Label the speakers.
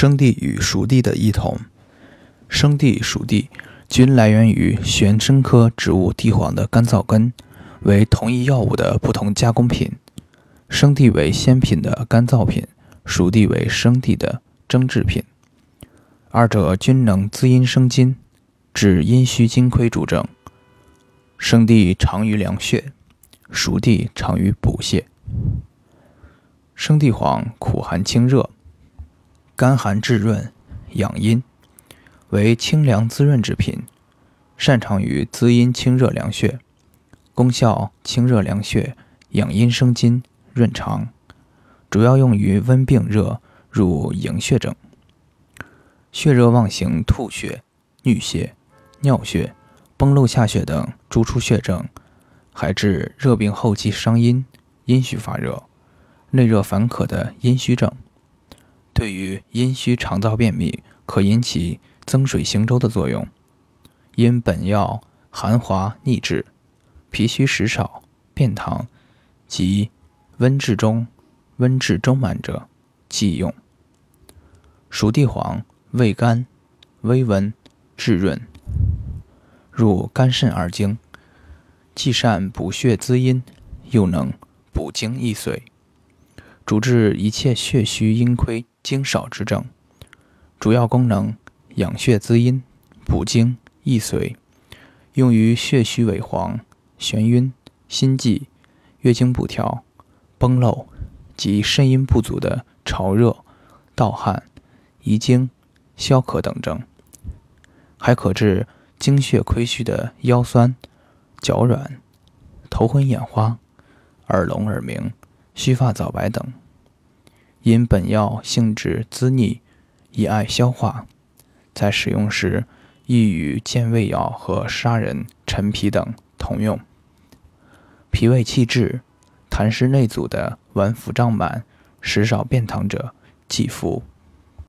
Speaker 1: 生地与熟地的异同。生地、熟地均来源于玄参科植物地黄的干燥根，为同一药物的不同加工品。生地为鲜品的干燥品，熟地为生地的蒸制品。二者均能滋阴生津，治阴虚津亏主症。生地长于凉血，熟地长于补血。生地黄苦寒清热。甘寒炙润，养阴，为清凉滋润之品，擅长于滋阴清热凉血，功效清热凉血、养阴生津、润肠，主要用于温病热入营血症。血热妄行吐血、衄血、尿血、崩漏下血等诸出血症，还治热病后期伤阴、阴虚发热、内热烦渴的阴虚症。对于阴虚肠燥便秘，可引起增水行舟的作用。因本药寒滑腻滞、脾虚食少、便溏及温滞中、温滞中满者，忌用。熟地黄味甘、微温、质润，入肝肾二经，既善补血滋阴，又能补精益髓，主治一切血虚阴亏。精少之症，主要功能养血滋阴、补精益髓，用于血虚萎黄、眩晕、心悸、月经不调、崩漏及肾阴不足的潮热、盗汗、遗精、消渴等症，还可治精血亏虚的腰酸、脚软、头昏眼花、耳聋耳鸣、须发早白等。因本药性质滋腻，易爱消化，在使用时易与健胃药和砂仁、陈皮等同用。脾胃气滞、痰湿内阻的脘腹胀满、食少便溏者忌服。